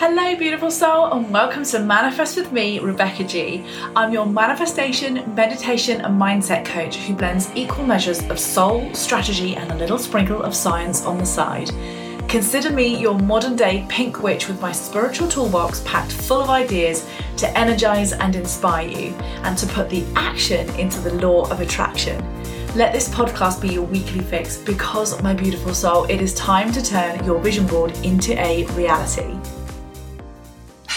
Hello, beautiful soul, and welcome to Manifest with me, Rebecca G. I'm your manifestation, meditation, and mindset coach who blends equal measures of soul, strategy, and a little sprinkle of science on the side. Consider me your modern day pink witch with my spiritual toolbox packed full of ideas to energize and inspire you and to put the action into the law of attraction. Let this podcast be your weekly fix because, my beautiful soul, it is time to turn your vision board into a reality.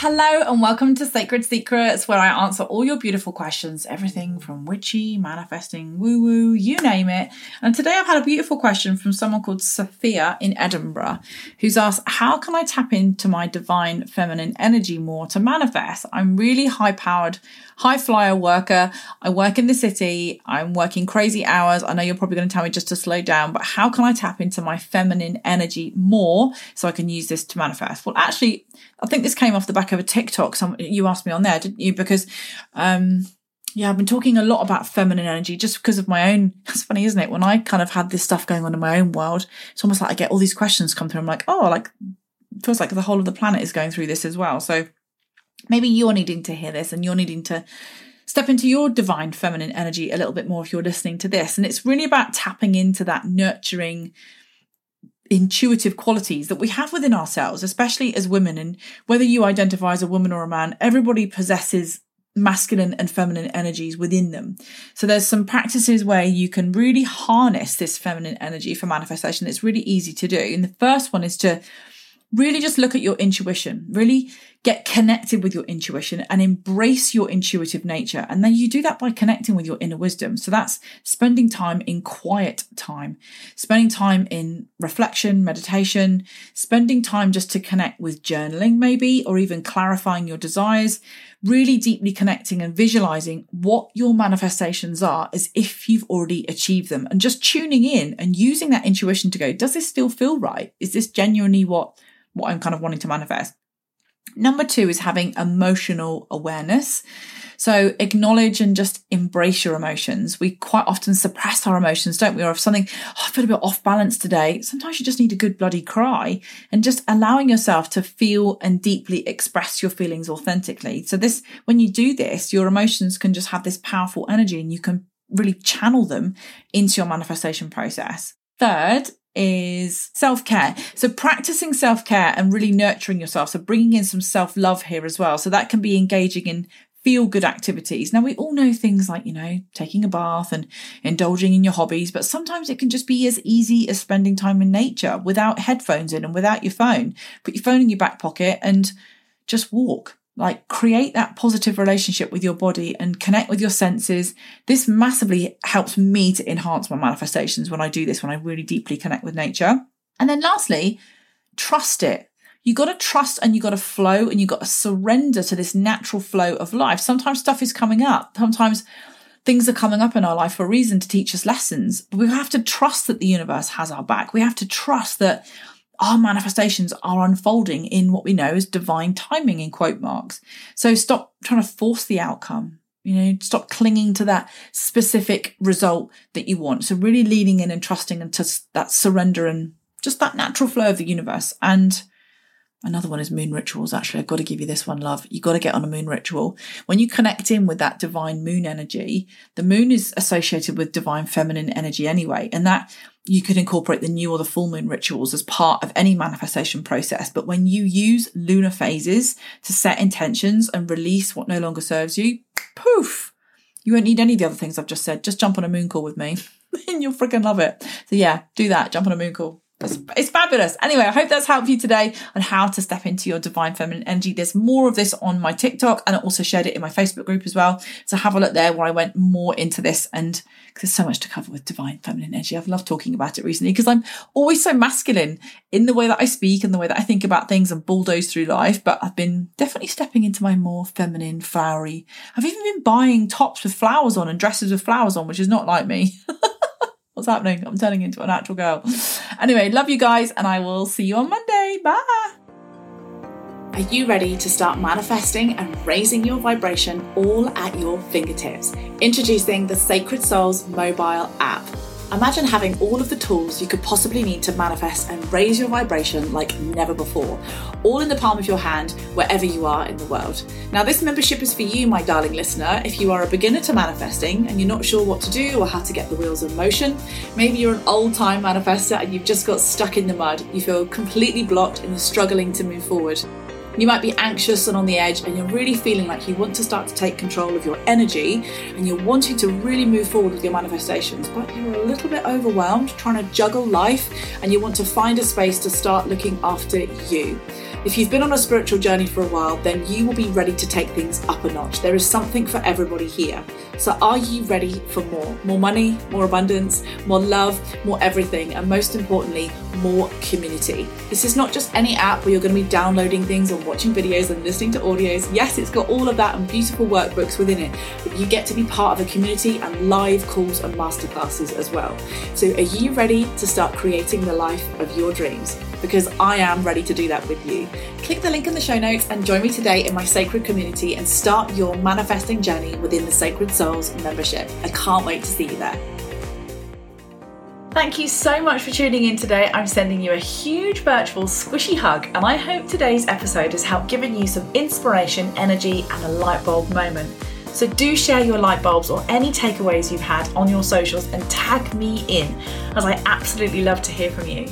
Hello and welcome to Sacred Secrets, where I answer all your beautiful questions, everything from witchy, manifesting, woo woo, you name it. And today I've had a beautiful question from someone called Sophia in Edinburgh, who's asked, How can I tap into my divine feminine energy more to manifest? I'm really high powered, high flyer worker. I work in the city. I'm working crazy hours. I know you're probably going to tell me just to slow down, but how can I tap into my feminine energy more so I can use this to manifest? Well, actually, I think this came off the back of a TikTok. Some you asked me on there, didn't you? Because um, yeah, I've been talking a lot about feminine energy just because of my own. It's funny, isn't it? When I kind of had this stuff going on in my own world, it's almost like I get all these questions come through. I'm like, oh, like feels like the whole of the planet is going through this as well. So maybe you're needing to hear this and you're needing to step into your divine feminine energy a little bit more if you're listening to this. And it's really about tapping into that nurturing intuitive qualities that we have within ourselves, especially as women. And whether you identify as a woman or a man, everybody possesses masculine and feminine energies within them. So there's some practices where you can really harness this feminine energy for manifestation. It's really easy to do. And the first one is to really just look at your intuition, really get connected with your intuition and embrace your intuitive nature. And then you do that by connecting with your inner wisdom. So that's spending time in quiet time, spending time in reflection, meditation, spending time just to connect with journaling, maybe, or even clarifying your desires, really deeply connecting and visualizing what your manifestations are as if you've already achieved them and just tuning in and using that intuition to go, does this still feel right? Is this genuinely what what I'm kind of wanting to manifest. Number two is having emotional awareness. So acknowledge and just embrace your emotions. We quite often suppress our emotions, don't we? Or if something, oh, I feel a bit off balance today, sometimes you just need a good bloody cry and just allowing yourself to feel and deeply express your feelings authentically. So this, when you do this, your emotions can just have this powerful energy and you can really channel them into your manifestation process. Third is self care. So practicing self care and really nurturing yourself. So bringing in some self love here as well. So that can be engaging in feel good activities. Now we all know things like, you know, taking a bath and indulging in your hobbies, but sometimes it can just be as easy as spending time in nature without headphones in and without your phone. Put your phone in your back pocket and just walk like create that positive relationship with your body and connect with your senses. This massively helps me to enhance my manifestations when I do this, when I really deeply connect with nature. And then lastly, trust it. You got to trust and you got to flow and you got to surrender to this natural flow of life. Sometimes stuff is coming up. Sometimes things are coming up in our life for a reason to teach us lessons. But we have to trust that the universe has our back. We have to trust that our manifestations are unfolding in what we know as divine timing in quote marks. So stop trying to force the outcome. You know, stop clinging to that specific result that you want. So really leaning in and trusting into that surrender and just that natural flow of the universe. And Another one is moon rituals. Actually, I've got to give you this one, love. You've got to get on a moon ritual. When you connect in with that divine moon energy, the moon is associated with divine feminine energy anyway. And that you could incorporate the new or the full moon rituals as part of any manifestation process. But when you use lunar phases to set intentions and release what no longer serves you, poof, you won't need any of the other things I've just said. Just jump on a moon call with me and you'll freaking love it. So yeah, do that. Jump on a moon call. It's, it's, fabulous. Anyway, I hope that's helped you today on how to step into your divine feminine energy. There's more of this on my TikTok and I also shared it in my Facebook group as well. So have a look there where I went more into this and there's so much to cover with divine feminine energy. I've loved talking about it recently because I'm always so masculine in the way that I speak and the way that I think about things and bulldoze through life. But I've been definitely stepping into my more feminine, flowery. I've even been buying tops with flowers on and dresses with flowers on, which is not like me. What's happening? I'm turning into a natural girl. Anyway, love you guys, and I will see you on Monday. Bye. Are you ready to start manifesting and raising your vibration all at your fingertips? Introducing the Sacred Souls mobile app. Imagine having all of the tools you could possibly need to manifest and raise your vibration like never before, all in the palm of your hand, wherever you are in the world. Now, this membership is for you, my darling listener, if you are a beginner to manifesting and you're not sure what to do or how to get the wheels in motion. Maybe you're an old time manifester and you've just got stuck in the mud. You feel completely blocked and you're struggling to move forward. You might be anxious and on the edge, and you're really feeling like you want to start to take control of your energy and you're wanting to really move forward with your manifestations, but you're a little bit overwhelmed trying to juggle life and you want to find a space to start looking after you. If you've been on a spiritual journey for a while, then you will be ready to take things up a notch. There is something for everybody here. So, are you ready for more? More money, more abundance, more love, more everything, and most importantly, more community. This is not just any app where you're going to be downloading things and watching videos and listening to audios. Yes, it's got all of that and beautiful workbooks within it, but you get to be part of a community and live calls and masterclasses as well. So, are you ready to start creating the life of your dreams? Because I am ready to do that with you. Click the link in the show notes and join me today in my sacred community and start your manifesting journey within the Sacred Souls membership. I can't wait to see you there. Thank you so much for tuning in today. I'm sending you a huge virtual squishy hug, and I hope today's episode has helped giving you some inspiration, energy, and a light bulb moment. So do share your light bulbs or any takeaways you've had on your socials and tag me in, as I absolutely love to hear from you.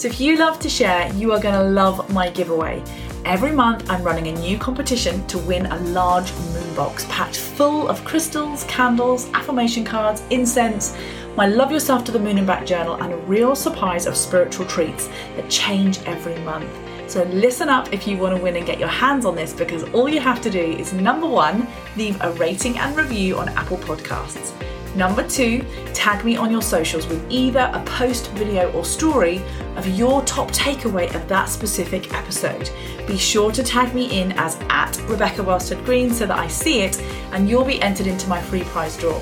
So if you love to share, you are going to love my giveaway. Every month, I'm running a new competition to win a large moon box packed full of crystals, candles, affirmation cards, incense, my Love Yourself to the Moon and Back journal, and a real surprise of spiritual treats that change every month. So listen up if you want to win and get your hands on this because all you have to do is number one, leave a rating and review on Apple Podcasts. Number two, tag me on your socials with either a post, video, or story of your top takeaway of that specific episode. Be sure to tag me in as at Rebecca Welstead Green so that I see it and you'll be entered into my free prize draw.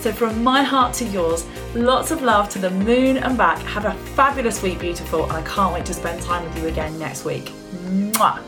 So, from my heart to yours, lots of love to the moon and back. Have a fabulous week, beautiful, and I can't wait to spend time with you again next week. Mwah.